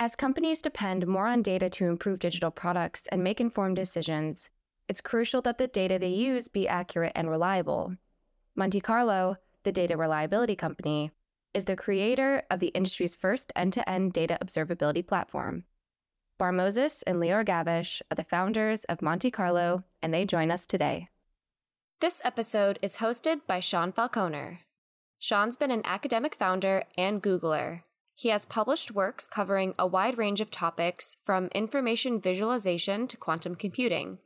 As companies depend more on data to improve digital products and make informed decisions, it's crucial that the data they use be accurate and reliable. Monte Carlo, the data reliability company, is the creator of the industry's first end to end data observability platform. Barr Moses and Lior Gavish are the founders of Monte Carlo, and they join us today. This episode is hosted by Sean Falconer. Sean's been an academic founder and Googler. He has published works covering a wide range of topics from information visualization to quantum computing.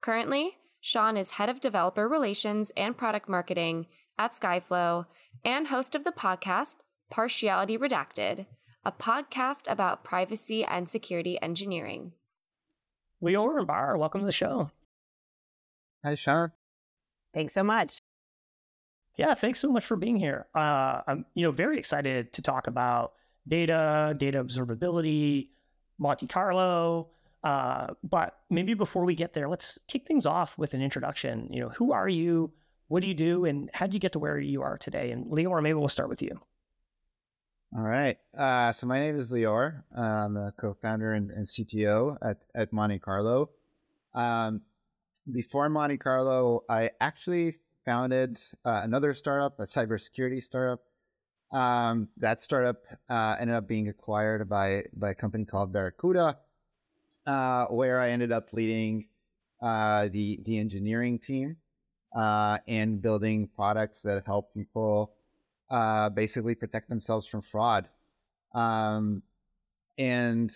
Currently, Sean is head of developer relations and product marketing at Skyflow and host of the podcast Partially Redacted, a podcast about privacy and security engineering. Lior and Barr, welcome to the show. Hi, Sean. Thanks so much. Yeah, thanks so much for being here. Uh, I'm, you know, very excited to talk about data, data observability, Monte Carlo. Uh, but maybe before we get there, let's kick things off with an introduction. You know, who are you? What do you do? And how did you get to where you are today? And Lior, maybe we'll start with you. All right. Uh, so my name is Lior. I'm a co-founder and, and CTO at, at Monte Carlo. Um, before Monte Carlo, I actually founded uh, another startup, a cybersecurity startup. Um, that startup uh, ended up being acquired by by a company called Barracuda, uh, where I ended up leading uh, the the engineering team uh, and building products that help people uh, basically protect themselves from fraud. Um, and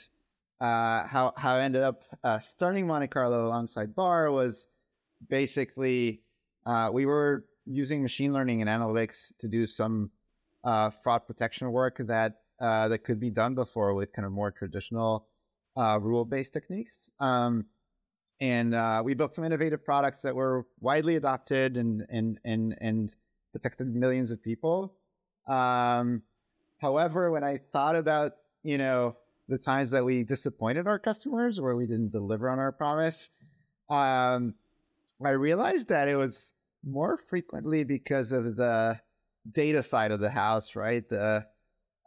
uh, how how I ended up starting Monte Carlo alongside Barr was basically we were using machine learning and analytics to do some uh, fraud protection work that uh, that could be done before with kind of more traditional rule based techniques. Um, and we built some innovative products that were widely adopted and and and and protected millions of people. Um, however, when I thought about, you know, the times that we disappointed our customers or we didn't deliver on our promise, um, I realized that it was more frequently because of the data side of the house, right? The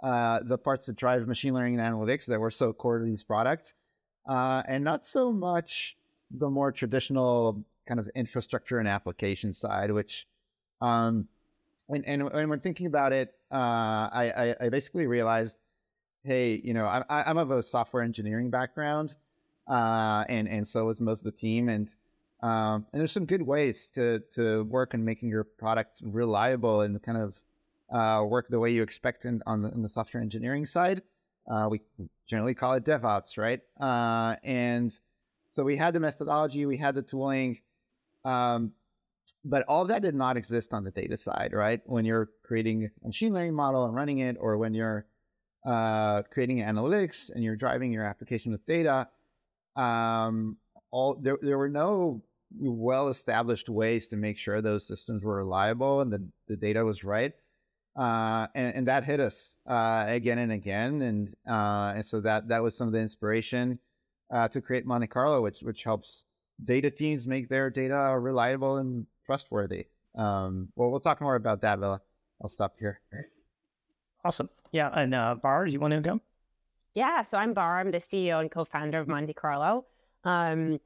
uh, the parts that drive machine learning and analytics that were so core to these products, uh, and not so much the more traditional kind of infrastructure and application side, which um, and, and when we're thinking about it, uh, I, I, I, basically realized, hey, you know, I, I'm of a software engineering background, uh, and and so is most of the team, and um, and there's some good ways to to work on making your product reliable and kind of uh, work the way you expect in, on, the, the software engineering side. Uh, we generally call it DevOps, right? Uh, and so we had the methodology, we had the tooling. Um, but all that did not exist on the data side, right? When you're creating a machine learning model and running it, or when you're uh, creating analytics and you're driving your application with data, um, all there, there were no well established ways to make sure those systems were reliable and the, the data was right. Uh, and, and, that hit us uh, again and again, and uh, and so that that was some of the inspiration uh, to create Monte Carlo, which which helps data teams make their data reliable and trustworthy. Um, well, we'll talk more about that, but I'll stop here. Awesome. Yeah. And uh, Barr, do you want to go? Yeah. So I'm Barr. I'm the CEO and co-founder of Monte Carlo. Um,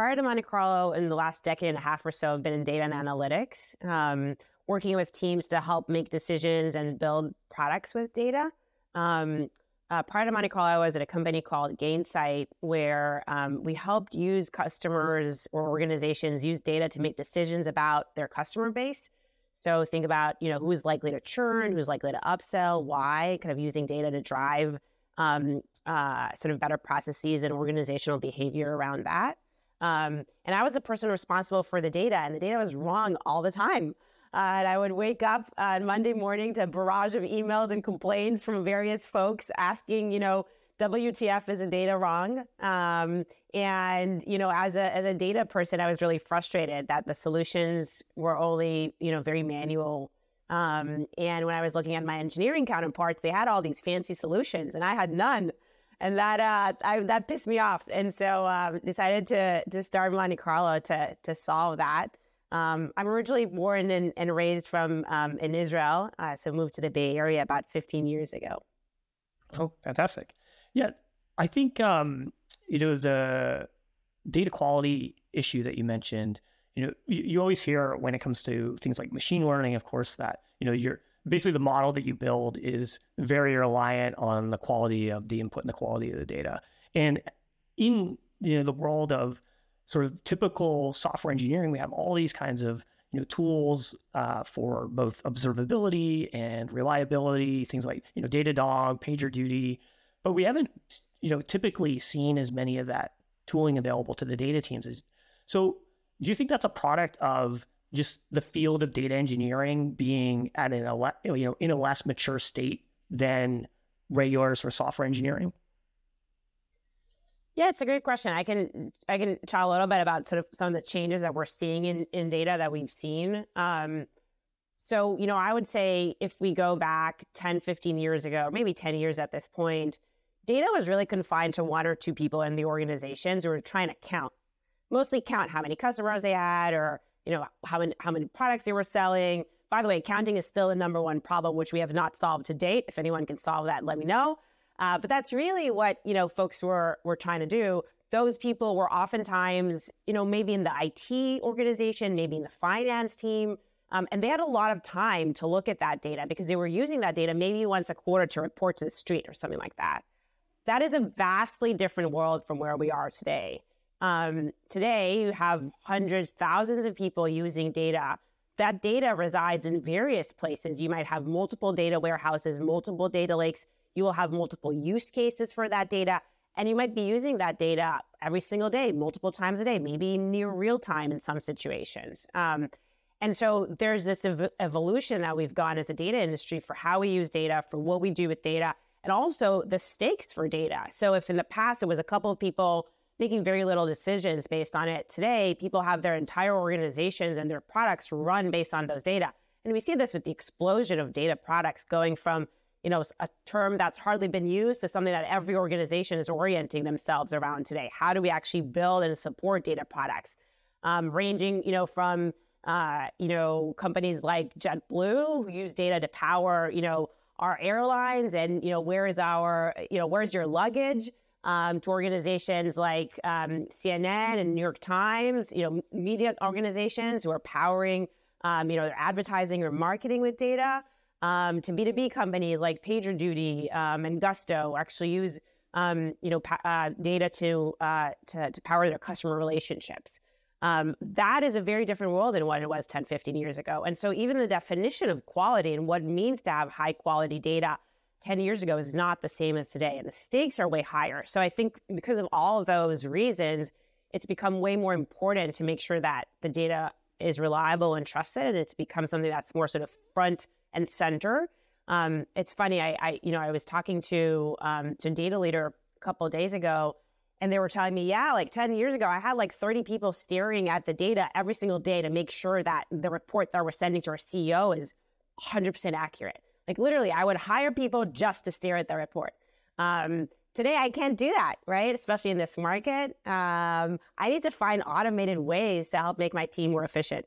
prior to Monte Carlo, in the last decade and a half or so, I've been in data and analytics, um, working with teams to help make decisions and build products with data. Um, uh, prior to Monte Carlo, I was at a company called Gainsight, where um, we helped use customers or organizations use data to make decisions about their customer base. So think about you know who's likely to churn, who's likely to upsell, why, kind of using data to drive um, uh, sort of better processes and organizational behavior around that. Um, and I was the person responsible for the data, and the data was wrong all the time. Uh, and I would wake up on Monday morning to a barrage of emails and complaints from various folks asking, you know, WTF is the data wrong? Um, and you know, as a as a data person, I was really frustrated that the solutions were only you know very manual. Um, and when I was looking at my engineering counterparts, they had all these fancy solutions, and I had none. And that uh, I, that pissed me off. And so um, decided to to start Monte Carlo to to solve that. Um, I'm originally born and, and raised from um, in Israel, uh, so moved to the Bay Area about 15 years ago. Oh, fantastic! Yeah, I think um, you know the data quality issue that you mentioned. You know, you, you always hear when it comes to things like machine learning, of course, that you know you're basically the model that you build is very reliant on the quality of the input and the quality of the data. And in you know the world of sort of typical software engineering, we have all these kinds of you know tools uh, for both observability and reliability, things like you know Datadog, PagerDuty, but we haven't you know typically seen as many of that tooling available to the data teams. So, do you think that's a product of just the field of data engineering being at an you know in a less mature state than regular sort of software engineering? Yeah, it's a great question. I can I can chat a little bit about sort of some of the changes that we're seeing in, in data that we've seen. Um, so, you know, I would say if we go back 10, 15 years ago, maybe 10 years at this point, data was really confined to one or two people in the organizations who were trying to count, mostly count how many customers they had or, you know, how many, how many products they were selling. By the way, accounting is still the number one problem, which we have not solved to date. If anyone can solve that, let me know. Uh, but that's really what you know folks were were trying to do. Those people were oftentimes, you know, maybe in the IT organization, maybe in the finance team, um, and they had a lot of time to look at that data because they were using that data maybe once a quarter to report to the street or something like that. That is a vastly different world from where we are today. Um, today, you have hundreds, thousands of people using data. That data resides in various places. You might have multiple data warehouses, multiple data lakes you will have multiple use cases for that data. And you might be using that data every single day, multiple times a day, maybe near real time in some situations. Um, and so there's this ev- evolution that we've gone as a data industry for how we use data, for what we do with data, and also the stakes for data. So if in the past it was a couple of people making very little decisions based on it, today people have their entire organizations and their products run based on those data. And we see this with the explosion of data products going from you know, a term that's hardly been used to something that every organization is orienting themselves around today. How do we actually build and support data products? Um, ranging, you know, from uh, you know companies like JetBlue who use data to power, you know, our airlines, and you know, where is our, you know, where's your luggage? Um, to organizations like um, CNN and New York Times, you know, media organizations who are powering, um, you know, their advertising or marketing with data um, to B2B companies like PagerDuty um, and Gusto actually use um, you know, pa- uh, data to, uh, to, to power their customer relationships. That is a very different world than what it was 10, 15 years ago. And so even the definition of quality and what it means to have high quality data 10 years ago is not the same as today. And the stakes are way higher. So I think because of all of those reasons, it's become way more important to make sure that the data is reliable and trusted. And it's become something that's more sort of front and center. Um, it's funny, I, I, you know, I was talking to um, to data leader a couple of days ago, and they were telling me, yeah, like 10 years ago, I had like 30 people staring at the data every single day to make sure that the report that we're sending to our CEO is 100% accurate. Like literally, I would hire people just to stare at the report. Um, today, I can't do that, right? Especially in this market. Um, I need to find automated ways to help make my team more efficient.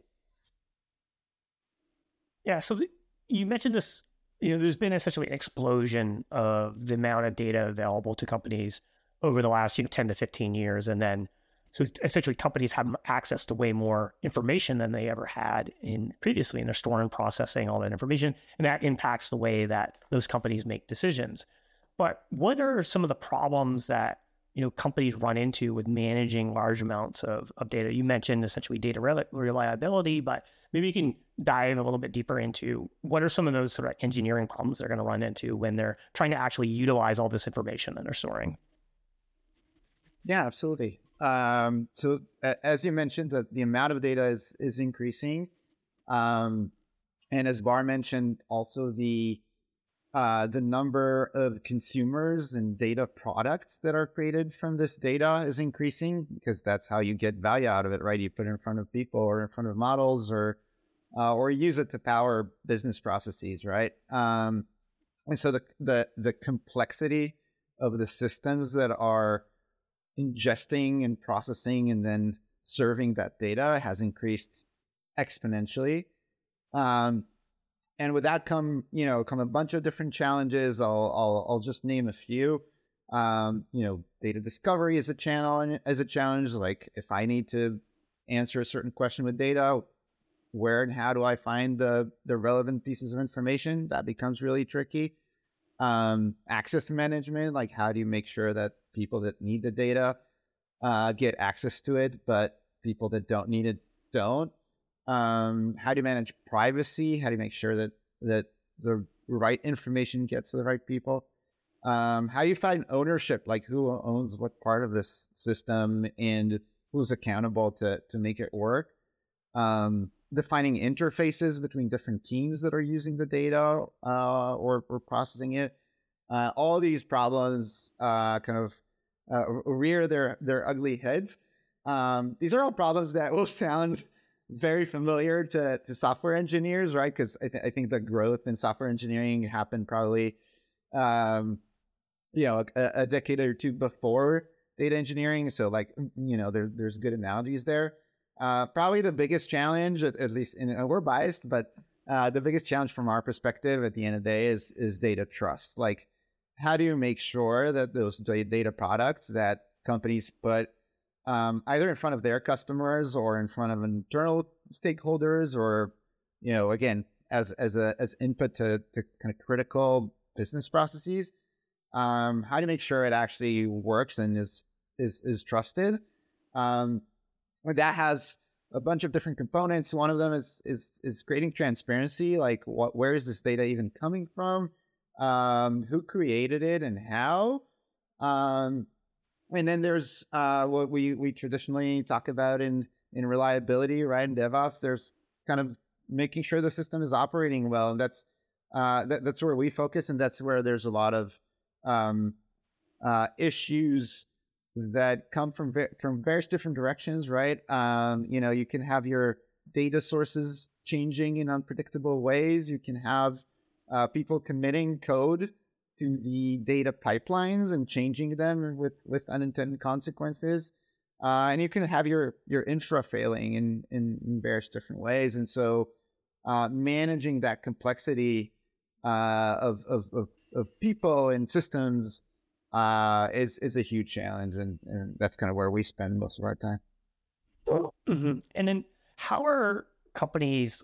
Yeah. So you mentioned this. You know, there's been essentially an explosion of the amount of data available to companies over the last you know 10 to 15 years, and then so essentially companies have access to way more information than they ever had in previously, and they're storing, processing all that information, and that impacts the way that those companies make decisions. But what are some of the problems that you know companies run into with managing large amounts of, of data? You mentioned essentially data reliability, but maybe you can dive a little bit deeper into what are some of those sort of engineering problems they're going to run into when they're trying to actually utilize all this information that they're storing. Yeah, absolutely. Um, so as you mentioned, the, the amount of data is is increasing, um, and as Barr mentioned, also the uh, the number of consumers and data products that are created from this data is increasing because that's how you get value out of it, right? You put it in front of people or in front of models or uh, or use it to power business processes, right? Um, and so the, the the complexity of the systems that are ingesting and processing and then serving that data has increased exponentially. Um, and with that come, you know, come a bunch of different challenges. I'll I'll, I'll just name a few. Um, you know, data discovery is a channel and as a challenge. Like if I need to answer a certain question with data, where and how do I find the the relevant pieces of information? That becomes really tricky. Um, access management, like how do you make sure that people that need the data uh, get access to it, but people that don't need it don't. Um, how do you manage privacy? How do you make sure that that the right information gets to the right people? Um, how do you find ownership? Like who owns what part of this system and who's accountable to to make it work? Um, defining interfaces between different teams that are using the data uh, or, or processing it. Uh, all these problems uh, kind of uh, rear their their ugly heads. Um, these are all problems that will sound very familiar to, to software engineers, right? Because I, th- I think the growth in software engineering happened probably, um, you know, a, a, decade or two before data engineering. So, like, you know, there, there's good analogies there. Uh, probably the biggest challenge, at, at least, in, uh, we're biased, but uh, the biggest challenge from our perspective at the end of the day is is data trust. Like, how do you make sure that those data products that companies put um, either in front of their customers or in front of internal stakeholders, or you know, again, as as a as input to, to kind of critical business processes. Um, how do you make sure it actually works and is is is trusted? Um, that has a bunch of different components. One of them is is is creating transparency, like what where is this data even coming from? Um, who created it and how? Um, and then there's uh, what we we traditionally talk about in in reliability, right? In DevOps, there's kind of making sure the system is operating well, and that's uh, that, that's where we focus, and that's where there's a lot of um, uh, issues that come from va- from various different directions, right? Um, you know, you can have your data sources changing in unpredictable ways. You can have uh, people committing code to the data pipelines and changing them with, with unintended consequences. Uh, and you can have your, your infra failing in, in, various different ways. And so uh, managing that complexity uh, of, of, of, of, people and systems uh, is, is a huge challenge. And, and that's kind of where we spend most of our time. Mm-hmm. And then how are companies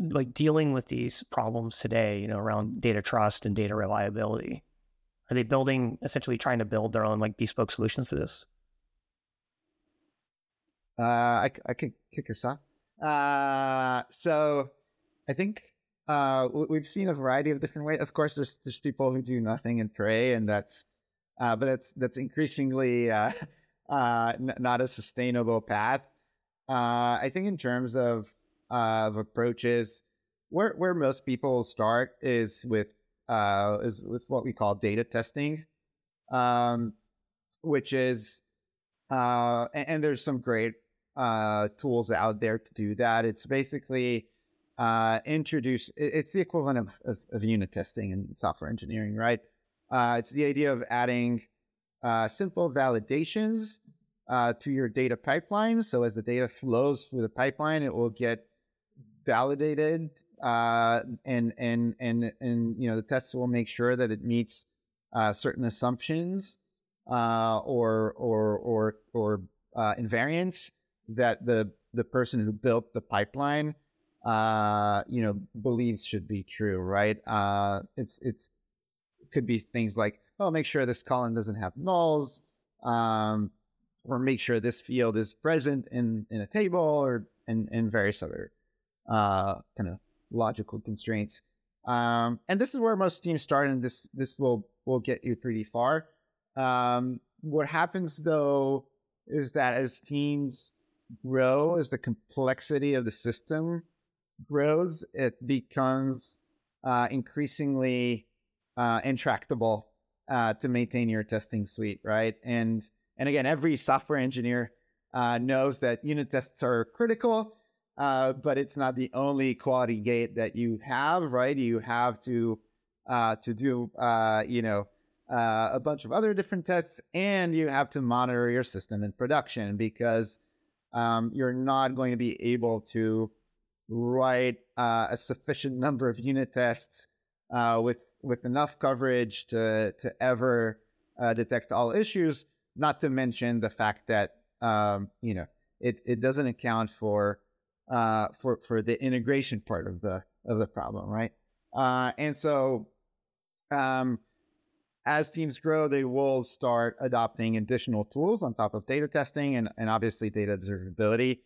like dealing with these problems today, you know, around data trust and data reliability? Are they building essentially trying to build their own like bespoke solutions to this? Uh, I, I could kick us off. Uh, so I think uh, we've seen a variety of different ways. Of course, there's there's people who do nothing and pray, and that's uh, but that's that's increasingly uh, uh, n- not a sustainable path. Uh, I think in terms of of approaches. Where where most people start is with uh, is with what we call data testing, um, which is uh, and, and, there's some great uh, tools out there to do that. It's basically uh, introduce. It's the equivalent of, of, of, unit testing in software engineering, right? Uh, it's the idea of adding uh, simple validations to your data pipeline. So as the data flows through the pipeline, it will get validated uh, and and and and you know the tests will make sure that it meets uh, certain assumptions uh, or or or or uh, invariants that the the person who built the pipeline uh, you know believes should be true, right? Uh, it's it's it could be things like oh, make sure this column doesn't have nulls, um, or make sure this field is present in in a table, or and and various other uh, kind of logical constraints. Um, and this is where most teams start, and this this will will get you pretty far. Um, what happens though is that as teams grow, as the complexity of the system grows, it becomes uh, increasingly uh, intractable uh, to maintain your testing suite, right? And and again, every software engineer uh, knows that unit tests are critical uh, but it's not the only quality gate that you have, right? You have to uh, to do uh, you know uh, a bunch of other different tests, and you have to monitor your system in production because um, you're not going to be able to write uh, a sufficient number of unit tests uh, with with enough coverage to to ever detect all issues. Not to mention the fact that um, you know it, it doesn't account for uh, for for the integration part of the of the problem, right? Uh, and so um, as teams grow, they will start adopting additional tools on top of data testing and, and obviously data observability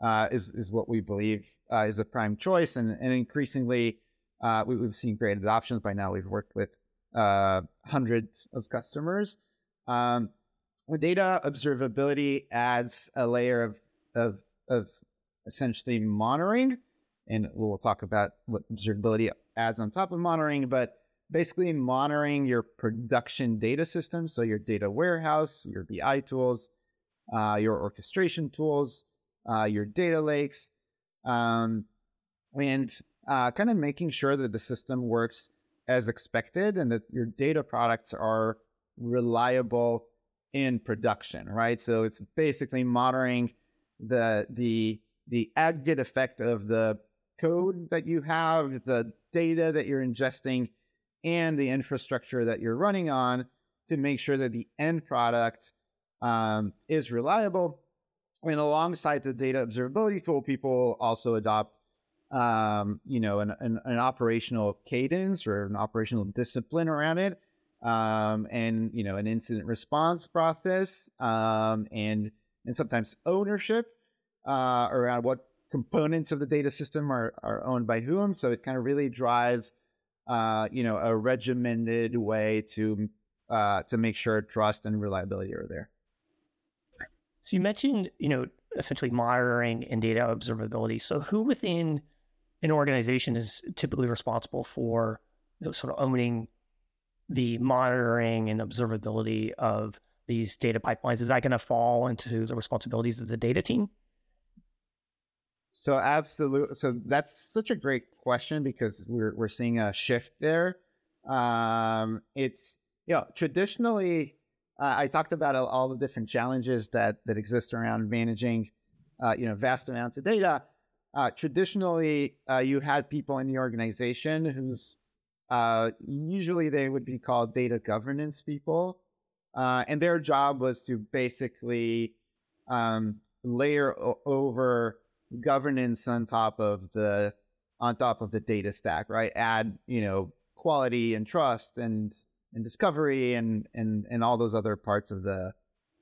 uh, is, is what we believe uh, is a prime choice. And, and increasingly, uh, we, have seen great adoptions. By now, we've worked with uh, hundreds of customers. Um, data observability adds a layer of, of, of essentially monitoring. And we'll talk about what observability adds on top of monitoring, but basically monitoring your production data system. So your data warehouse, your BI tools, uh, your orchestration tools, uh, your data lakes, um, and uh, kind of making sure that the system works as expected and that your data products are reliable in production, right? So it's basically monitoring the the the aggregate effect of the code that you have, the data that you're ingesting, and the infrastructure that you're running on to make sure that the end product um, is reliable. And alongside the data observability tool, people also adopt, um, you know, an, an, an, operational cadence or an operational discipline around it, um, and you know, an incident response process, um, and and sometimes ownership uh, around what components of the data system are are owned by whom. So it kind of really drives uh, you know, a regimented way to uh, to make sure trust and reliability are there. So you mentioned, you know, essentially monitoring and data observability. So who within an organization is typically responsible for sort of owning the monitoring and observability of these data pipelines? Is that going to fall into the responsibilities of the data team? So absolutely. So that's such a great question because we're we're seeing a shift there. Um, it's you know traditionally uh, I talked about all the different challenges that that exist around managing uh, you know vast amounts of data. Uh, traditionally, uh, you had people in the organization who's uh, usually they would be called data governance people, uh, and their job was to basically um, layer o- over governance on top of the on top of the data stack, right? Add, you know, quality and trust and and discovery and and and all those other parts of the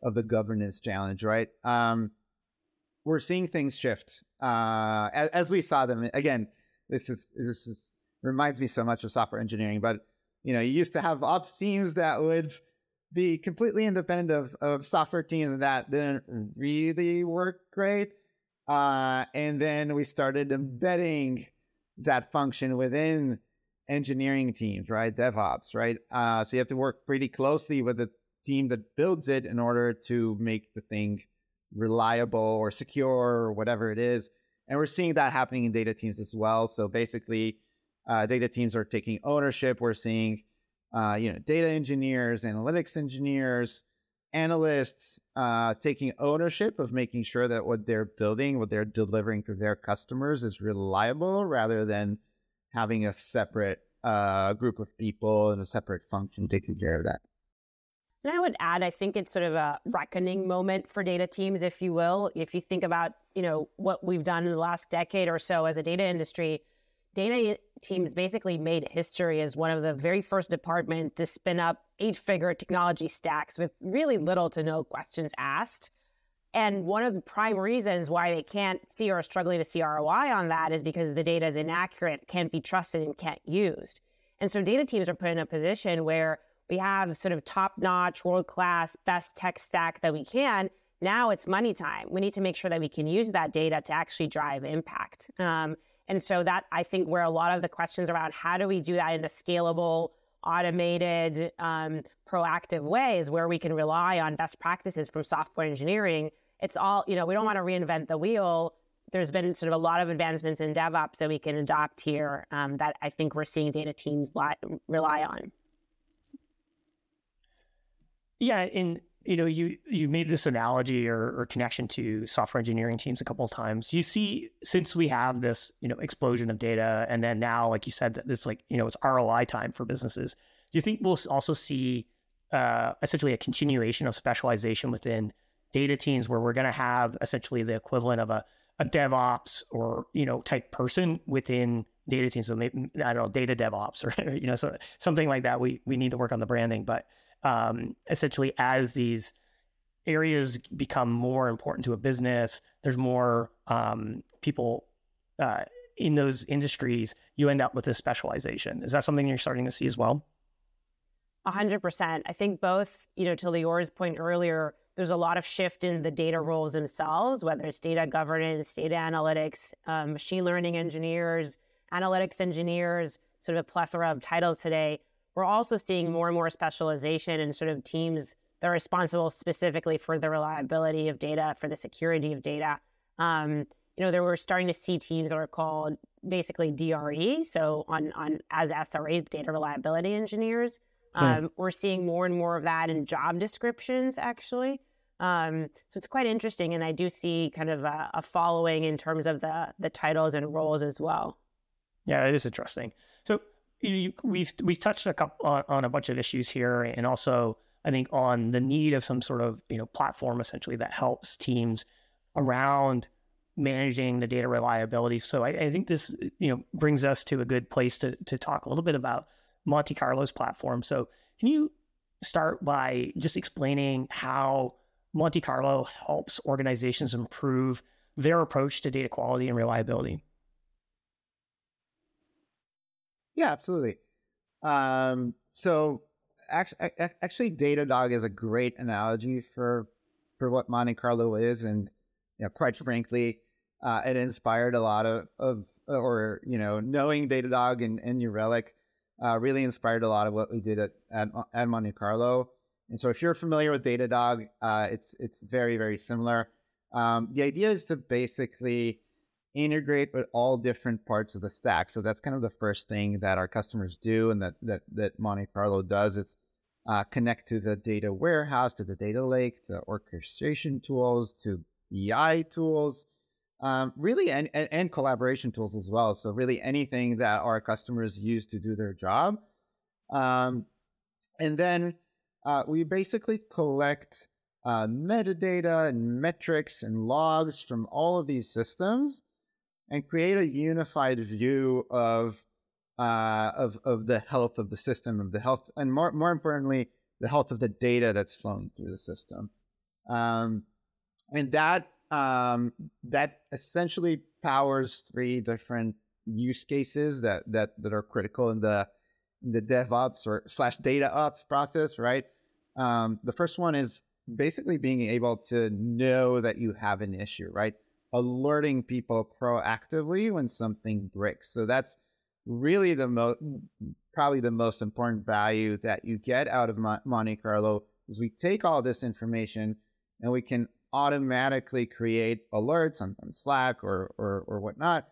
of the governance challenge, right? Um, we're seeing things shift uh, as, as we saw them. Again, this is this is reminds me so much of software engineering, but you know, you used to have ops teams that would be completely independent of, of software teams and that didn't really work great. Uh, and then we started embedding that function within engineering teams, right? DevOps, right? Uh, so you have to work pretty closely with the team that builds it in order to make the thing reliable or secure or whatever it is. And we're seeing that happening in data teams as well. So basically, uh, data teams are taking ownership. We're seeing, uh, you know, data engineers, analytics engineers, analysts uh, taking ownership of making sure that what they're building, what they're delivering to their customers is reliable rather than having a separate uh, group of people and a separate function taking care of that. And I would add, I think it's sort of a reckoning moment for data teams, if you will. If you think about, you know, what we've done in the last decade or so as a data industry, data teams basically made history as one of the very first department to spin up eight-figure technology stacks with really little to no questions asked. And one of the prime reasons why they can't see or are struggling to see ROI on that is because the data is inaccurate, can't be trusted, and can't used. And so data teams are put in a position where we have sort of top-notch, world-class, best tech stack that we can. Now it's money time. We need to make sure that we can use that data to actually drive impact. Um, and so that I think where a lot of the questions around how do we do that in a scalable, automated, um, proactive way is where we can rely on best practices from software engineering. It's all, you know, we don't want to reinvent the wheel. There's been sort of a lot of advancements in DevOps that we can adopt here um, that I think we're seeing data teams rely on. Yeah, and you know, you you made this analogy or, or, connection to software engineering teams a couple of times. You see, since we have this, you know, explosion of data, and then now, like you said, that this like, you know, it's ROI time for businesses. Do you think we'll also see uh, essentially a continuation of specialization within data teams where we're going to have essentially the equivalent of a, a DevOps or, you know, type person within data teams. So maybe, I don't know, data DevOps or, you know, so, something like that. We, we need to work on the branding, but um, essentially as these areas become more important to a business, there's more um, people uh, in those industries, you end up with a specialization. Is that something you're starting to see as well? Hundred percent. I think both, you know, to Lior's point earlier, there's a lot of shift in the data roles themselves, whether it's data governance, data analytics, um, machine learning engineers, analytics engineers, sort of a plethora of titles today. We're also seeing more and more specialization in sort of teams that are responsible specifically for the reliability of data, for the security of data. Um, you know, there were starting to see teams that are called basically DRE, so on on as SRE, data reliability engineers. Hmm. Um, We're seeing more and more of that in job descriptions, actually. Um, so it's quite interesting, and I do see kind of a, a, following in terms of the the titles and roles as well. Yeah, it is interesting. So we've we've touched a couple on, on a bunch of issues here, and also I think on the need of some sort of you know platform essentially that helps teams around managing the data reliability. So I, I, think this, you know, brings us to a good place to to talk a little bit about Monte Carlo's platform. So can you start by just explaining how Monte Carlo helps organizations improve their approach to data quality and reliability? Yeah, absolutely. Um, so actually, actually, Datadog is a great analogy for for what Monte Carlo is, and you know, quite frankly, uh, it inspired a lot of, of or you know knowing Datadog and, and New Relic uh, really inspired a lot of what we did at, at, at Monte Carlo. And so if you're familiar with Datadog, uh, it's it's very very similar. Um, the idea is to basically integrate with all different parts of the stack. So that's kind of the first thing that our customers do, and that that that Monte Carlo does. It's uh, connect to the data warehouse, to the data lake, the orchestration tools, to BI tools, um, really, and, and, and, collaboration tools as well. So, really, anything that our customers use to do their job. Um, and then uh, we basically collect uh, metadata and metrics and logs from all of these systems and create a unified view of uh, of of the health of the system, of the health, and more more importantly, the health of the data that's flowing through the system. Um, and that um, that essentially powers three different use cases that that that are critical in the in the DevOps or slash data ops process, right? Um, the first one is basically being able to know that you have an issue, right? Alerting people proactively when something breaks. So that's really the most, probably the most important value that you get out of Monte Carlo is we take all this information and we can automatically create alerts on, on Slack or, or, or whatnot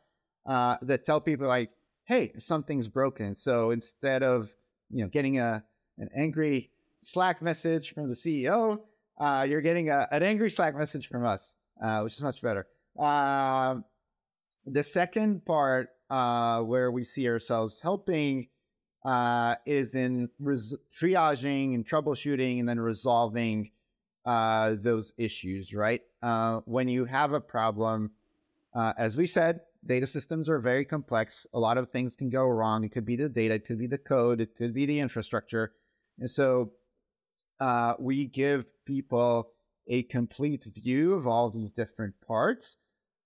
uh, that tell people like, hey, something's broken. So instead of you know getting a an angry Slack message from the CEO, uh, you're getting a, an angry Slack message from us, uh, which is much better. Uh, the second part uh, where we see ourselves helping uh, is in res- triaging and troubleshooting and then resolving uh, those issues, right? Uh, when you have a problem, uh, as we said, data systems are very complex. A lot of things can go wrong. It could be the data, it could be the code, it could be the infrastructure. And so uh, we give people a complete view of all these different parts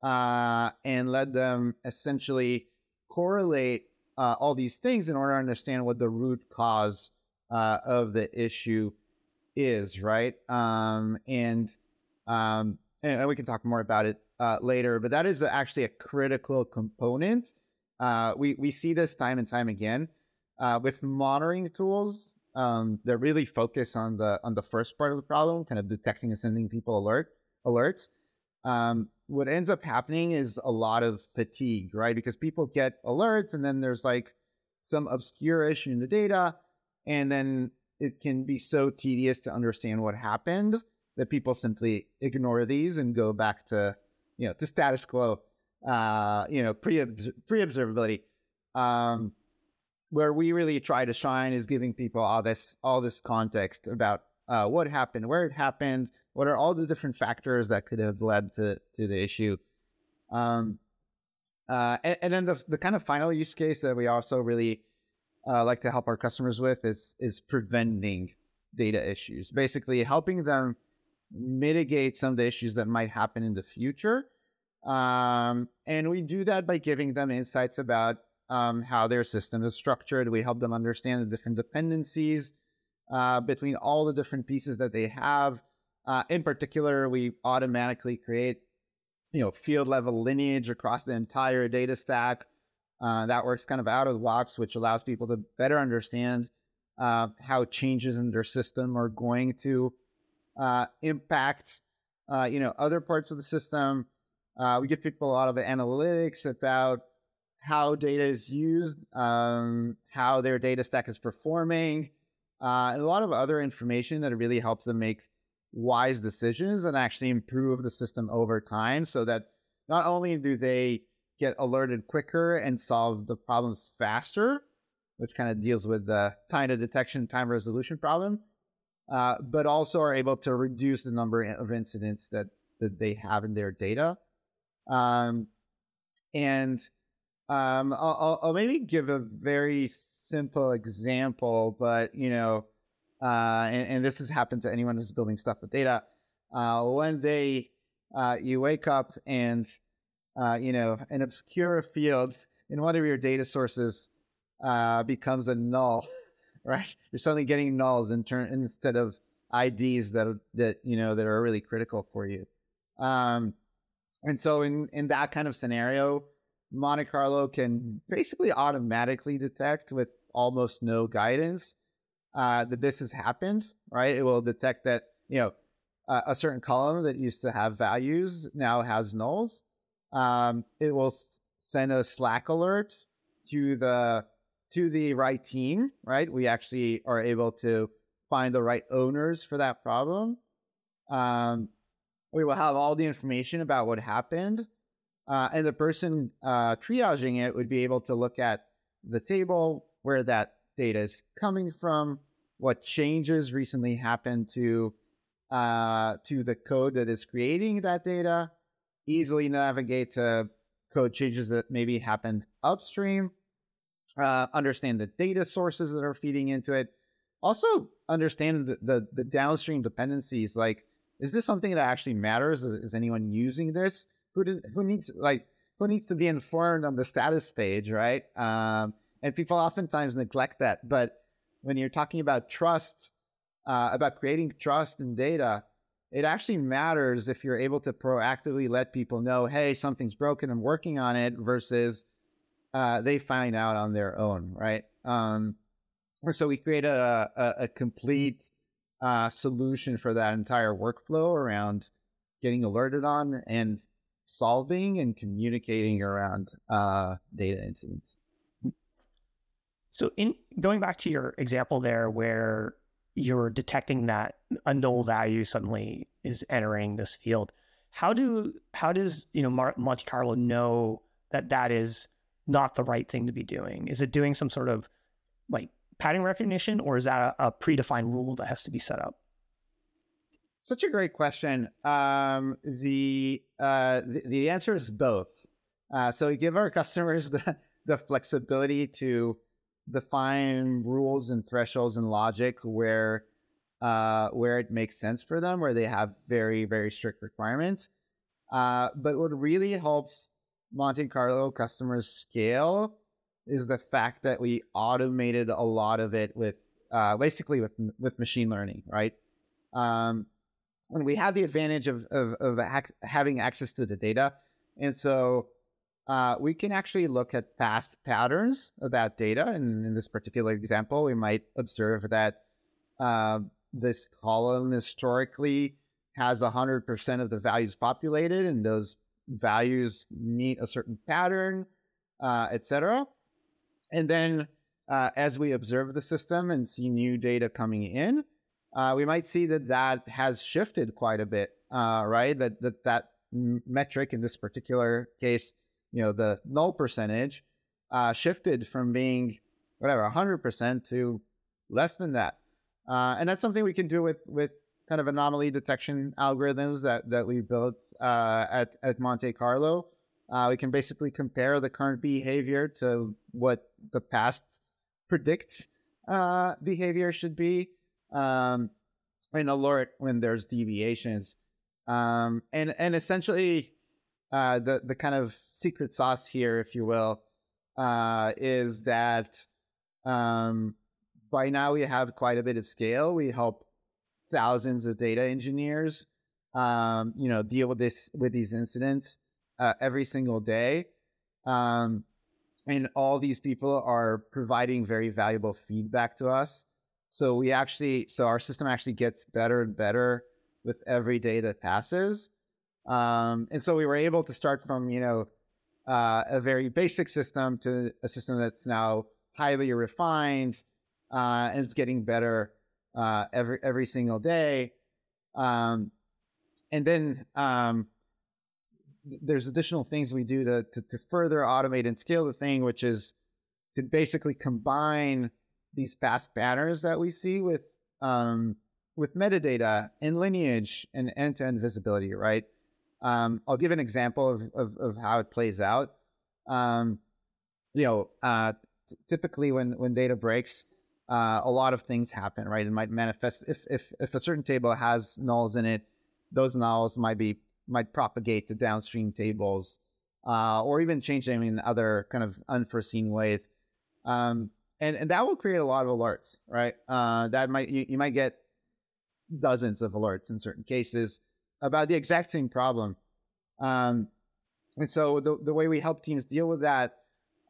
uh, and let them essentially correlate uh, all these things in order to understand what the root cause uh, of the issue is, right? Um, and um, and we can talk more about it uh, later, but that is actually a critical component. Uh, we we see this time and time again uh, with monitoring tools um, that really focus on the on the first part of the problem, kind of detecting and sending people alert alerts. Um, what ends up happening is a lot of fatigue, right? Because people get alerts, and then there's like some obscure issue in the data, and then it can be so tedious to understand what happened that people simply ignore these and go back to you know to status quo uh you know pre observability um where we really try to shine is giving people all this all this context about uh, what happened, where it happened, what are all the different factors that could have led to to the issue. Um, uh, and, and, then the the kind of final use case that we also really uh, like to help our customers with is is preventing data issues. Basically, helping them mitigate some of the issues that might happen in the future. Um, and we do that by giving them insights about um, how their system is structured. We help them understand the different dependencies uh, between all the different pieces that they have. Uh, in particular, we automatically create, you know, field level lineage across the entire data stack. Uh, that works kind of out of the box, which allows people to better understand uh, how changes in their system are going to uh, impact, you know, other parts of the system. we give people a lot of analytics about how data is used, um, how their data stack is performing, uh, and a lot of other information that really helps them make wise decisions and actually improve the system over time so that not only do they get alerted quicker and solve the problems faster, which kind of deals with the time to detection, time resolution problem, uh, but also are able to reduce the number of incidents that, that they have in their data. Um, and um, I'll, I'll, maybe give a very simple example, but you know, uh, and, and, this has happened to anyone who's building stuff with data. Uh, one day, uh, you wake up and uh, you know an obscure field in one of your data sources uh, becomes a null, right? You're suddenly getting nulls in turn instead of IDs that that you know that are really critical for you. Um, and so in in that kind of scenario, Monte Carlo can basically automatically detect with almost no guidance uh, that this has happened, right? It will detect that, you know, uh, a certain column that used to have values now has nulls. Um, it will s- send a Slack alert to the to the right team, right? We actually are able to find the right owners for that problem. Um, we will have all the information about what happened uh, and the person uh, triaging it would be able to look at the table where that data is coming from, what changes recently happened to uh, to the code that is creating that data, easily navigate to code changes that maybe happened upstream, uh, understand the data sources that are feeding into it, also understand the, the, the downstream dependencies. Like, is this something that actually matters? Is anyone using this? Who did, who needs like who needs to be informed on the status page, right? Um, and people oftentimes neglect that. But when you're talking about trust, uh, about creating trust in data, it actually matters if you're able to proactively let people know, hey, something's broken, I'm working on it, versus uh, they find out on their own, right? Um, so we create a, a, a complete uh, solution for that entire workflow around getting alerted on and solving and communicating around uh, data incidents. So, in going back to your example there, where you're detecting that a null value suddenly is entering this field, how do how does you know Monte Carlo know that that is not the right thing to be doing? Is it doing some sort of like pattern recognition, or is that a, a predefined rule that has to be set up? Such a great question. Um, the, uh, the, the answer is both. Uh, so we give our customers the the flexibility to define rules and thresholds and logic where uh, where it makes sense for them, where they have very very strict requirements. Uh, but what really helps Monte Carlo customers scale is the fact that we automated a lot of it with uh, basically with with machine learning, right? Um, when we have the advantage of of, of ac- having access to the data, and so uh, we can actually look at past patterns of that data. And in this particular example, we might observe that uh, this column historically has 100% of the values populated, and those values meet a certain pattern, uh, etc. And then uh, as we observe the system and see new data coming in, uh, we might see that that has shifted quite a bit, uh, right? That that that metric in this particular case, you know, the null percentage uh, shifted from being whatever, 100% to less than that. Uh, and that's something we can do with, with kind of anomaly detection algorithms that, that we built uh, at, at Monte Carlo. Uh, we can basically compare the current behavior to what the past predict uh, behavior should be um, and alert when there's deviations. Um, and, and essentially, uh, the, the kind of secret sauce here, if you will, uh, is that um, by now we have quite a bit of scale. We help thousands of data engineers, um, you know, deal with this with these incidents uh, every single day. Um, and all these people are providing very valuable feedback to us. So we actually, so our system actually gets better and better with every day that passes. Um, and so we were able to start from, you know, uh, a very basic system to a system that's now highly refined uh, and it's getting better uh, every every single day. Um, and then um, there's additional things we do to, to, to further automate and scale the thing, which is to basically combine these past banners that we see with um, with metadata and lineage and end-to-end visibility, right? Um, I'll give an example of, of, of how it plays out. Um, you know, uh, t- typically when, when data breaks, uh, a lot of things happen, right? It might manifest if, if, if a certain table has nulls in it, those nulls might be might propagate to downstream tables, uh, or even change them in other kind of unforeseen ways. Um, and, and that will create a lot of alerts, right? Uh, that might you, you might get dozens of alerts in certain cases about the exact same problem. Um, and so the, the way we help teams deal with that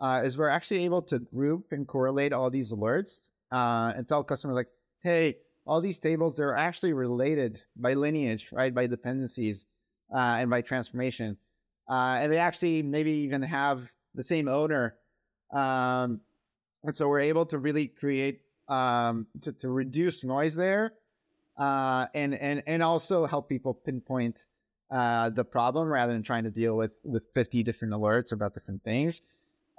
uh, is we're actually able to group and correlate all these alerts uh, and tell customers like, hey, all these tables, they're actually related by lineage, right? By dependencies uh, and by transformation. Uh, and they actually maybe even have the same owner. Um, and so we're able to really create, um, to, to reduce noise there uh, and and and also help people pinpoint uh, the problem rather than trying to deal with with 50 different alerts about different things.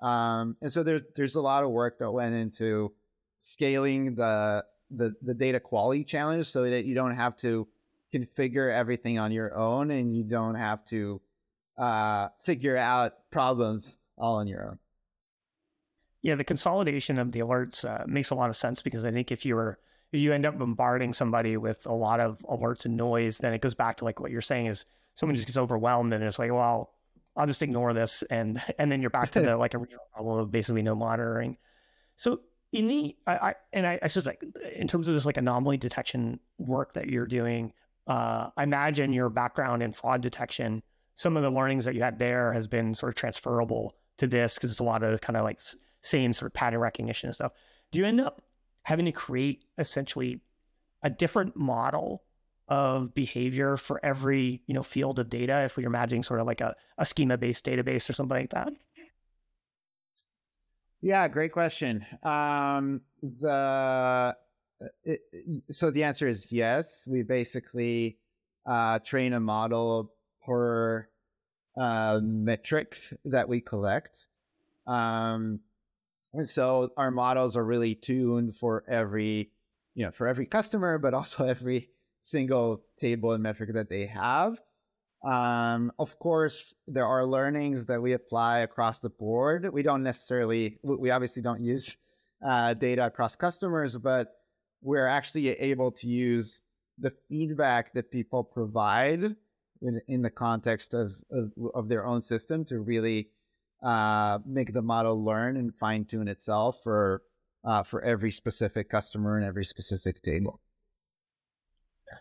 Um, and so there's there's a lot of work that went into scaling the the the data quality challenge so that you don't have to configure everything on your own and you don't have to uh, figure out problems all on your own. Yeah, the consolidation of the alerts uh, makes a lot of sense because I think if you're if you end up bombarding somebody with a lot of alerts and noise, then it goes back to like what you're saying is someone just gets overwhelmed and it's like, well, I'll just ignore this, and and then you're back to the like a problem of basically no monitoring. So in the I, I and I, I suspect in terms of this like anomaly detection work that you're doing, uh, I imagine your background in fraud detection, some of the learnings that you had there has been sort of transferable to this because it's a lot of kind of like same sort of pattern recognition and stuff. Do you end up having to create essentially a different model of behavior for every you know field of data if we're imagining sort of like a, a schema based database or something like that? Yeah great question. Um, the it, so the answer is yes. We basically uh, train a model per uh, metric that we collect. Um, and so our models are really tuned for every, you know, for every customer, but also every single table and metric that they have. Um, of course, there are learnings that we apply across the board. We don't necessarily, we obviously don't use uh, data across customers, but we're actually able to use the feedback that people provide in, in the context of, of, of their own system to really uh, make the model learn and fine tune itself for uh, for every specific customer and every specific table.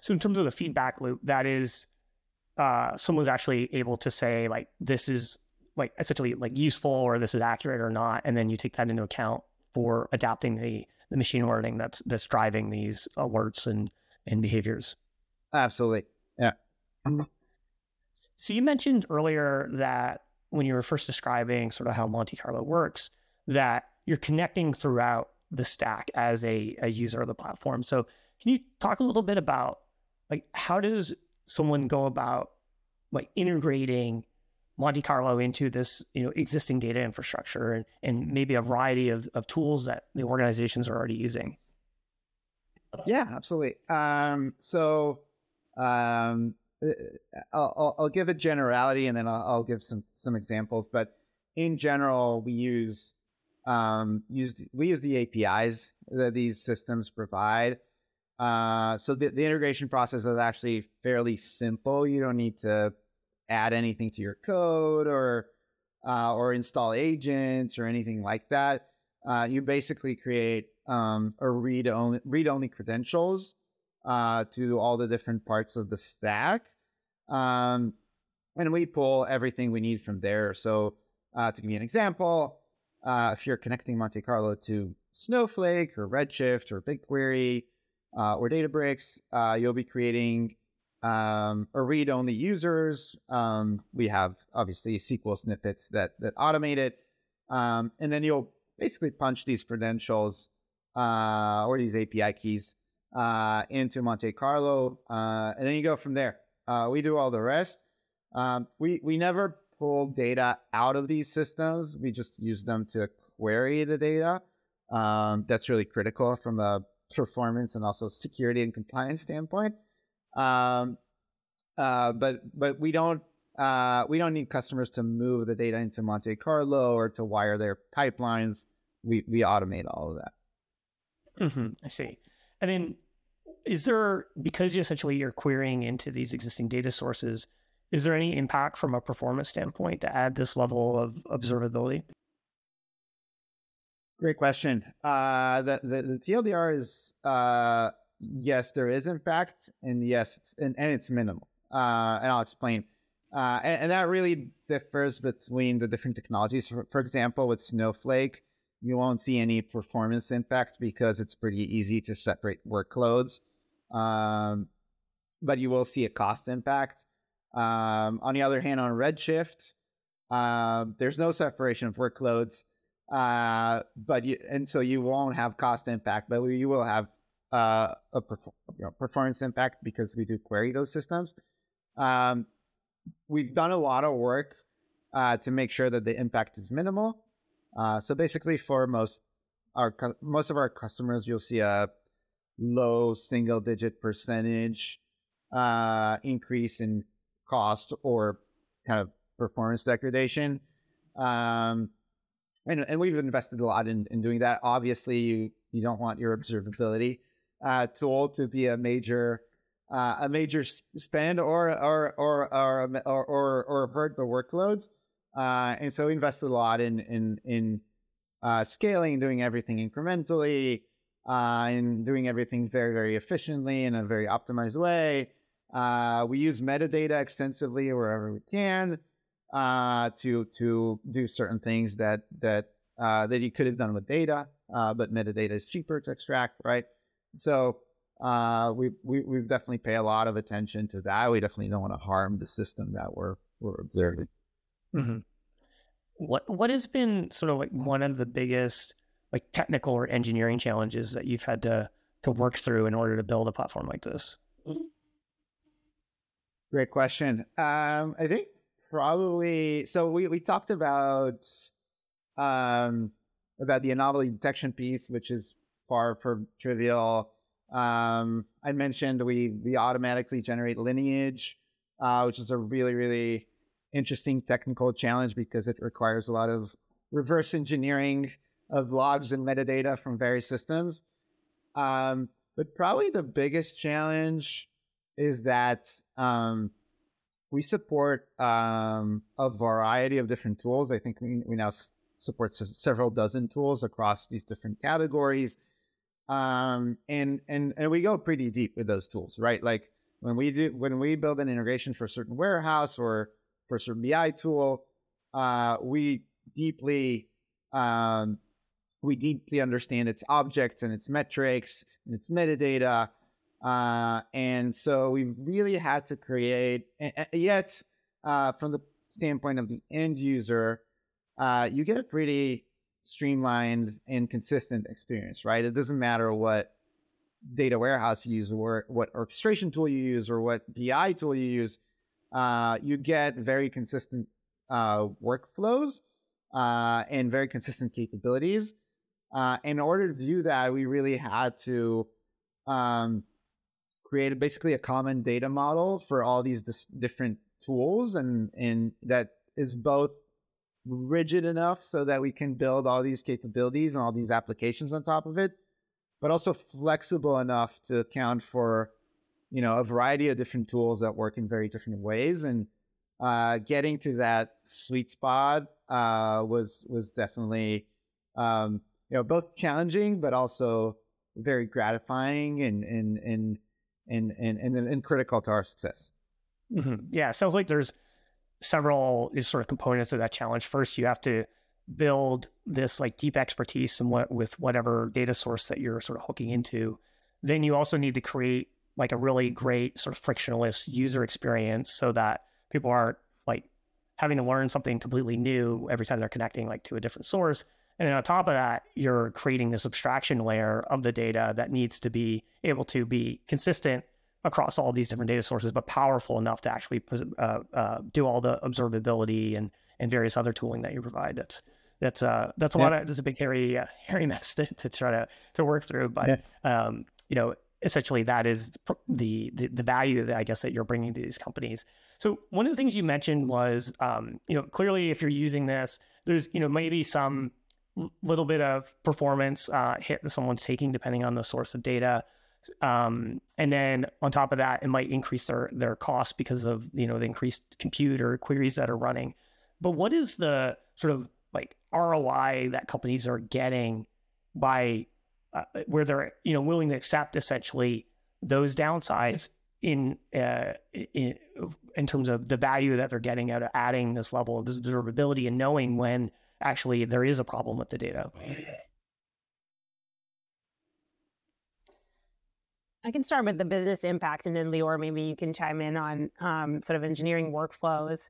So, in terms of the feedback loop, that is, uh, someone's actually able to say like this is like essentially like useful or this is accurate or not, and then you take that into account for adapting the the machine learning that's that's driving these alerts and and behaviors. Absolutely, yeah. So you mentioned earlier that when you were first describing sort of how Monte Carlo works, that you're connecting throughout the stack as a, a user of the platform. So can you talk a little bit about like how does someone go about like integrating Monte Carlo into this you know existing data infrastructure and, and maybe a variety of, of tools that the organizations are already using? Yeah, absolutely. Um, so um, I'll, I'll, give a generality and then I'll, I'll, give some some examples. But in general, we use um, use we use the APIs that these systems provide. Uh, so the, the integration process is actually fairly simple. You don't need to add anything to your code or uh, or install agents or anything like that. Uh, you basically create um, or read only read only credentials uh, to all the different parts of the stack, um, and we pull everything we need from there. So uh, to give you an example, uh, if you're connecting Monte Carlo to Snowflake or Redshift or BigQuery uh, or Databricks, uh, you'll be creating um, or read-only users. Um, we have obviously SQL snippets that that automate it, um, and then you'll basically punch these credentials uh, or these API keys uh, into Monte Carlo, uh, and then you go from there. Uh, we do all the rest. Um, we we never pull data out of these systems. We just use them to query the data. Um, that's really critical from a performance and also security and compliance standpoint. Um, uh, but but we don't uh, we don't need customers to move the data into Monte Carlo or to wire their pipelines. We we automate all of that. Mm-hmm, I see. And then, is there because you essentially you're querying into these existing data sources? Is there any impact from a performance standpoint to add this level of observability? Great question. Uh, the, the, the TLDR is uh, yes, there is impact, and yes, it's, and, and it's minimal. Uh, and I'll explain. Uh, and, and, that really differs between the different technologies. For, for, example, with Snowflake, you won't see any performance impact because it's pretty easy to separate workloads. Um, but you will see a cost impact. Um, on the other hand, on Redshift, uh, there's no separation of workloads. Uh, but you, and so you won't have cost impact, but you will have uh, a you know, performance impact because we do query those systems. Um, we've done a lot of work uh, to make sure that the impact is minimal. Uh, so basically, for most our most of our customers, you'll see a low single digit percentage uh, increase in cost or kind of performance degradation. Um, and, and we've invested a lot in, in doing that. Obviously, you you don't want your observability uh, tool to be a major uh, a major spend or or or or or or, or hurt the workloads. Uh, and so we invested a lot in in in uh, scaling, doing everything incrementally, uh, and doing everything very very efficiently in a very optimized way. Uh, we use metadata extensively wherever we can uh, to to do certain things that that uh, that you could have done with data, but metadata is cheaper to extract, right? So we, we we've definitely pay a lot of attention to that. We definitely don't want to harm the system that we're we're observing. Mm-hmm. What what has been sort of like one of the biggest like technical or engineering challenges that you've had to to work through in order to build a platform like this? Great question. Um, I think probably so. We we talked about um about the anomaly detection piece, which is far from trivial. Um, I mentioned we we automatically generate lineage, uh, which is a really really interesting technical challenge because it requires a lot of reverse engineering of logs and metadata from various systems. Um, but probably the biggest challenge is that um, we support um, a variety of different tools. I think we, we now s- support s- several dozen tools across these different categories um, and and and we go pretty deep with those tools, right? Like when we do when we build an integration for a certain warehouse or for certain BI tool, uh, we deeply um, we deeply understand its objects and its metrics and its metadata. Uh, and so we really had to create, yet uh, from the standpoint of the end user, uh, you get a pretty streamlined and consistent experience, right? It doesn't matter what data warehouse you use or what orchestration tool you use or what BI tool you use. Uh, you get very consistent uh, workflows uh, and very consistent capabilities. Uh, in order to do that, we really had to um, create basically a common data model for all these dis- different tools, and and that is both rigid enough so that we can build all these capabilities and all these applications on top of it, but also flexible enough to account for you know a variety of different tools that work in very different ways and uh, getting to that sweet spot uh, was was definitely um, you know both challenging but also very gratifying and and and and and and, and critical to our success. Mm-hmm. Yeah, sounds like there's several sort of components of that challenge. First, you have to build this like deep expertise in what with whatever data source that you're sort of hooking into. Then you also need to create like a really great sort of frictionless user experience so that people aren't like having to learn something completely new every time they're connecting like to a different source. And then on top of that, you're creating this abstraction layer of the data that needs to be able to be consistent across all these different data sources, but powerful enough to actually uh, uh, do all the observability and and various other tooling that you provide. That's that's uh that's a yeah. lot of that's a big hairy uh, hairy mess to, to try to to work through. But yeah. um, you know, essentially that is the, the, the value that I guess that you're bringing to these companies. So one of the things you mentioned was, um, you know, clearly if you're using this, there's you know maybe some little bit of performance uh, hit that someone's taking depending on the source of data. Um, and then on top of that, it might increase their their cost because of you know the increased compute or queries that are running. But what is the sort of like ROI that companies are getting by uh, where they're you know willing to accept essentially those downsides in uh, in in terms of the value that they're getting out of adding this level of observability and knowing when actually there is a problem with the data. I can start with the business impact, and then Lior, maybe you can chime in on um, sort of engineering workflows.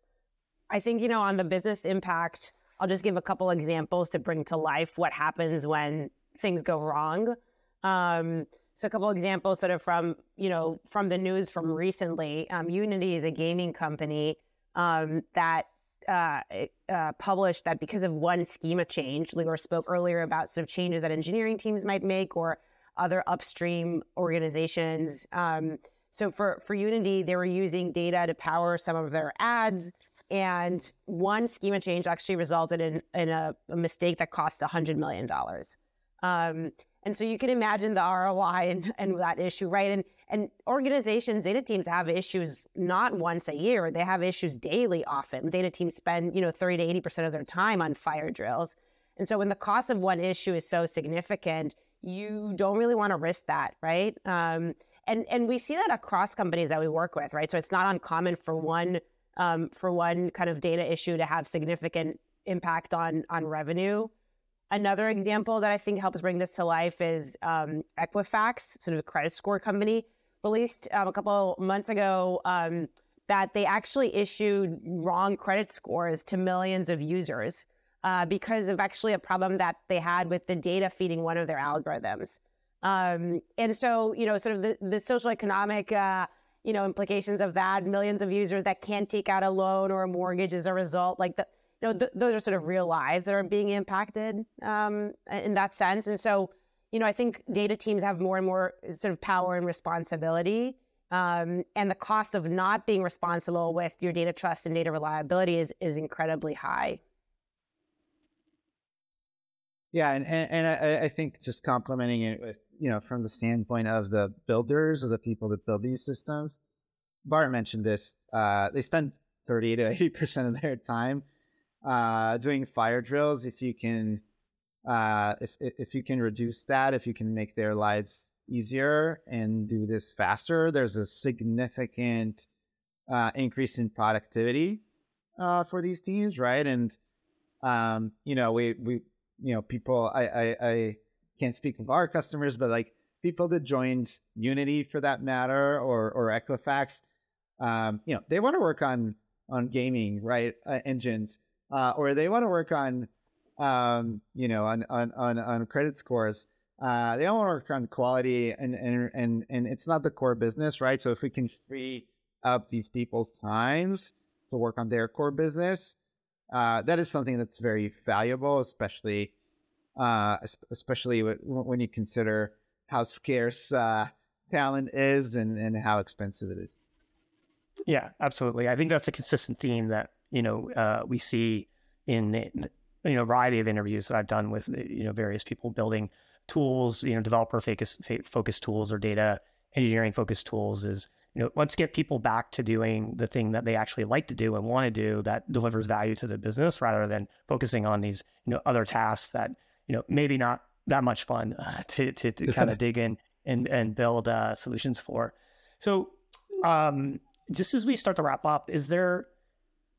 I think you know on the business impact, I'll just give a couple examples to bring to life what happens when things go wrong. Um, so a couple examples sort of from you know from the news from recently. Um, Unity is a gaming company um, that uh, uh, published that because of one schema change, Lior spoke earlier about sort of changes that engineering teams might make or other upstream organizations. Um, so for for Unity, they were using data to power some of their ads, and one schema change actually resulted in in a, a mistake that cost hundred million dollars. Um, and so you can imagine the ROI and, and that issue, right? And and organizations, data teams have issues not once a year; they have issues daily. Often, data teams spend you know thirty to eighty percent of their time on fire drills. And so when the cost of one issue is so significant, you don't really want to risk that, right? Um, and and we see that across companies that we work with, right? So it's not uncommon for one um, for one kind of data issue to have significant impact on on revenue. Another example that I think helps bring this to life is um, Equifax, sort of a credit score company, released um, a couple months ago um, that they actually issued wrong credit scores to millions of users uh, because of actually a problem that they had with the data feeding one of their algorithms. Um, and so, you know, sort of the, the social economic, uh, you know, implications of that, millions of users that can't take out a loan or a mortgage as a result, like the, you know, th- those are sort of real lives that are being impacted um, in that sense. And so, you know, I think data teams have more and more sort of power and responsibility. Um, and the cost of not being responsible with your data trust and data reliability is is incredibly high. Yeah, and and, and I, I think just complementing it with you know from the standpoint of the builders or the people that build these systems, Barr mentioned this. Uh, they spend thirty to eighty percent of their time uh, doing fire drills. If you can, uh, if if you can reduce that, if you can make their lives easier and do this faster, there's a significant uh, increase in productivity uh, for these teams, right? And um, you know, we we you know, people, I, I, I can't speak of our customers, but like people that joined Unity for that matter, or, or Equifax, um, you know, they want to work on, on gaming, right? Uh, engines, uh, or they want to work on, um, you know, on, on, on, on credit scores. Uh, they don't want to work on quality and, and, and, and it's not the core business, right? So if we can free up these people's times to work on their core business, uh, that is something that's very valuable, especially uh, especially when you consider how scarce uh, talent is and, and how expensive it is. Yeah, absolutely. I think that's a consistent theme that you know uh, we see in, in you know a variety of interviews that I've done with you know various people building tools, you know, developer focused focused tools or data engineering focused tools. Is you know let's get people back to doing the thing that they actually like to do and want to do that delivers value to the business rather than focusing on these you know other tasks that you know maybe not that much fun uh, to to, to kind of dig in and and build uh, solutions for. So um, just as we start to wrap up, is there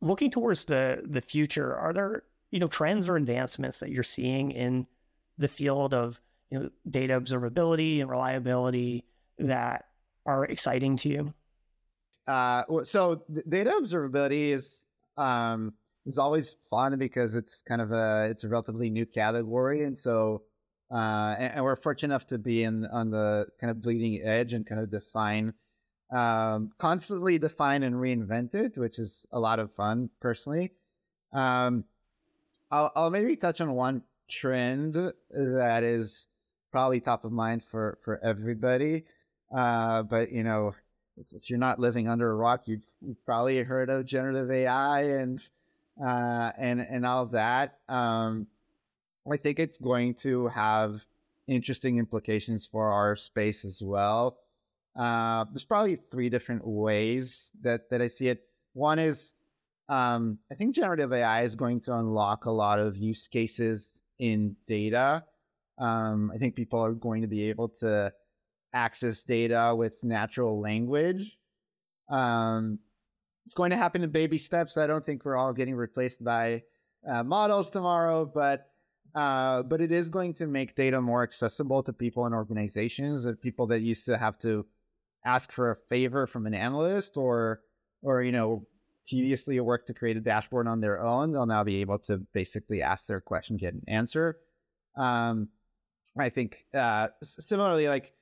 looking towards the the future? Are there you know trends or advancements that you're seeing in the field of you know data observability and reliability that are exciting to you? Uh, so data observability is um, is always fun because it's kind of a it's a relatively new category, and so uh, and, and, we're fortunate enough to be in on the kind of bleeding edge and kind of define um, constantly define and reinvent it, which is a lot of fun personally. Um, I'll, I'll maybe touch on one trend that is probably top of mind for for everybody. Uh, but you know, if, if, you're not living under a rock, you've, you've probably heard of generative AI and uh, and and all that. Um, I think it's going to have interesting implications for our space as well. Uh, there's probably three different ways that that I see it. One is um, I think generative AI is going to unlock a lot of use cases in data. Um, I think people are going to be able to access data with natural language. Um, it's going to happen in baby steps. I don't think we're all getting replaced by uh, models tomorrow, but uh, but it is going to make data more accessible to people and organizations. That people that used to have to ask for a favor from an analyst or or you know tediously work to create a dashboard on their own, they'll now be able to basically ask their question, get an answer. Um, I think uh, similarly, like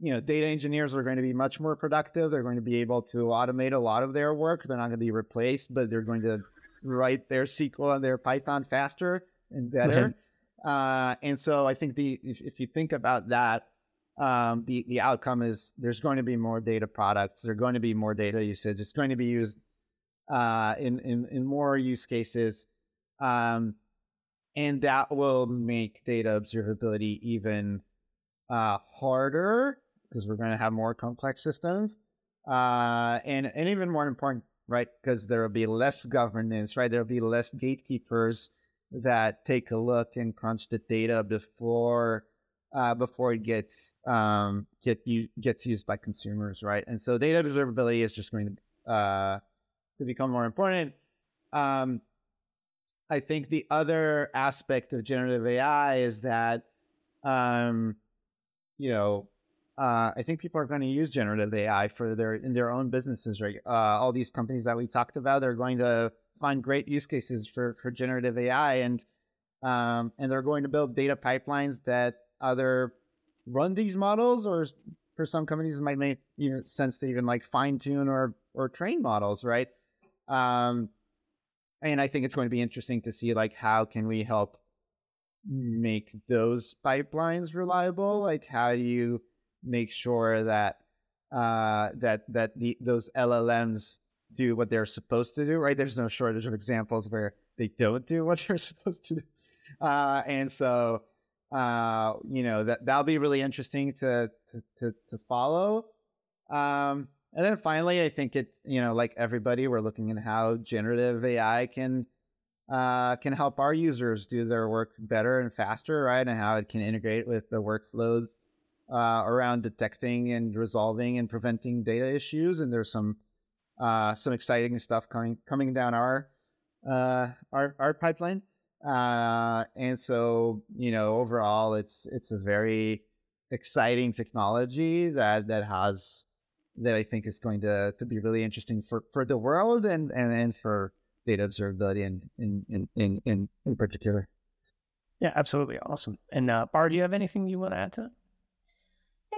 you know, data engineers are going to be much more productive. They're going to be able to automate a lot of their work. They're not going to be replaced, but they're going to write their SQL and their Python faster and better. Mm-hmm. Uh, and so I think the if, if you think about that, um, the the outcome is there's going to be more data products. There's going to be more data usage. It's going to be used uh, in in in more use cases, um, and that will make data observability even uh, harder because we're going to have more complex systems, uh, and and even more important, right? Because there will be less governance, right? There will be less gatekeepers that take a look and crunch the data before uh, before it gets um, get you gets used by consumers, right? And so data observability is just going to uh, to become more important. Um, I think the other aspect of generative AI is that um, you know uh, I think people are going to use generative AI for their in their own businesses. Right, uh, all these companies that we talked about, they're going to find great use cases for for generative AI, and um, and they're going to build data pipelines that either run these models, or for some companies, it might make you know, sense to even like fine tune or or train models, right? Um, and I think it's going to be interesting to see like how can we help make those pipelines reliable? Like how do you make sure that uh, that that the, those LLMs do what they're supposed to do. Right? There's no shortage of examples where they don't do what they're supposed to do, uh, and so uh, you know that that'll be really interesting to to to, to follow. Um, and then finally, I think it you know like everybody, we're looking at how generative AI can uh, can help our users do their work better and faster, right? And how it can integrate with the workflows uh, around detecting and resolving and preventing data issues. And there's some uh, some exciting stuff coming coming down our uh, our our pipeline. Uh, and so you know, overall, it's it's a very exciting technology that that has that I think is going to to be really interesting for for the world and and, and for data observability in in in in in particular. Yeah, absolutely awesome. And uh, Barr, do you have anything you want to add to that?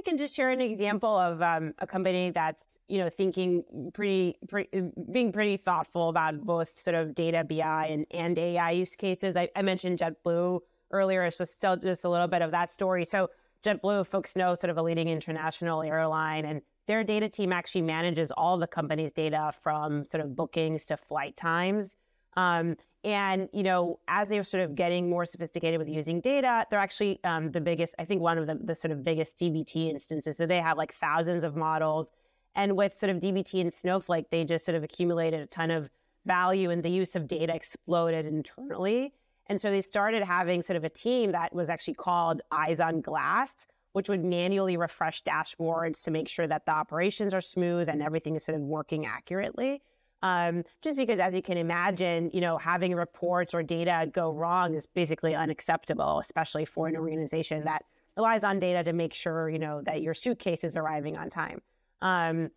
I can just share an example of um, a company that's you know thinking pretty, pretty, being pretty thoughtful about both sort of data BI and, and AI use cases. I, I mentioned JetBlue earlier. It's just still just a little bit of that story. So JetBlue, folks know, sort of a leading international airline, and their data team actually manages all the company's data from sort of bookings to flight times. Um, and you know, as they're sort of getting more sophisticated with using data, they're actually um, the biggest. I think one of the, the sort of biggest DBT instances. So they have like thousands of models, and with sort of DBT and Snowflake, they just sort of accumulated a ton of value, and the use of data exploded internally. And so they started having sort of a team that was actually called Eyes on Glass, which would manually refresh dashboards to make sure that the operations are smooth and everything is sort of working accurately. Um, just because, as you can imagine, you know, having reports or data go wrong is basically unacceptable, especially for an organization that relies on data to make sure, you know, that your suitcase is arriving on time. Um,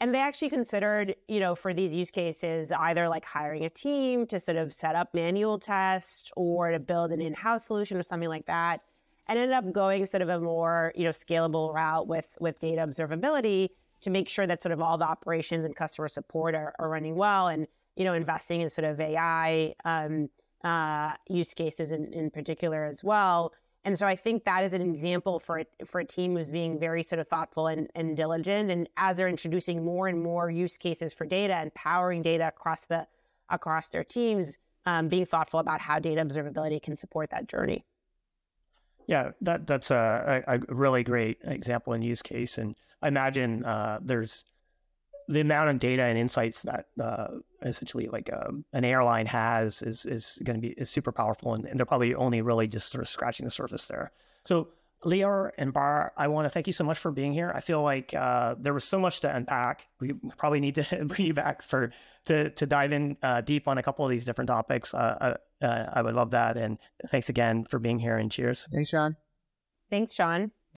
and they actually considered, you know, for these use cases, either like hiring a team to sort of set up manual tests or to build an in-house solution or something like that. And ended up going sort of a more, you know, scalable route with with data observability to make sure that sort of all the operations and customer support are, are running well and you know investing in sort of ai um, uh, use cases in, in particular as well. And so i think that is an example for for a team who's being very sort of thoughtful and, and diligent. And as they're introducing more and more use cases for data and powering data across the across their teams um, being thoughtful about how data observability can support that journey. Yeah that that's a, a really great example and use case. And imagine uh, there's the amount of data and insights that uh, essentially like um, an airline has is is going to be is super powerful, and, and, they're probably only really just sort of scratching the surface there. So. Lior and Barr, I want to thank you so much for being here. I feel like uh, there was so much to unpack. We probably need to bring you back for to to dive in uh, deep on a couple of these different topics. Uh, uh, I would love that. And thanks again for being here. And cheers. Thanks, Sean. Thanks, Sean.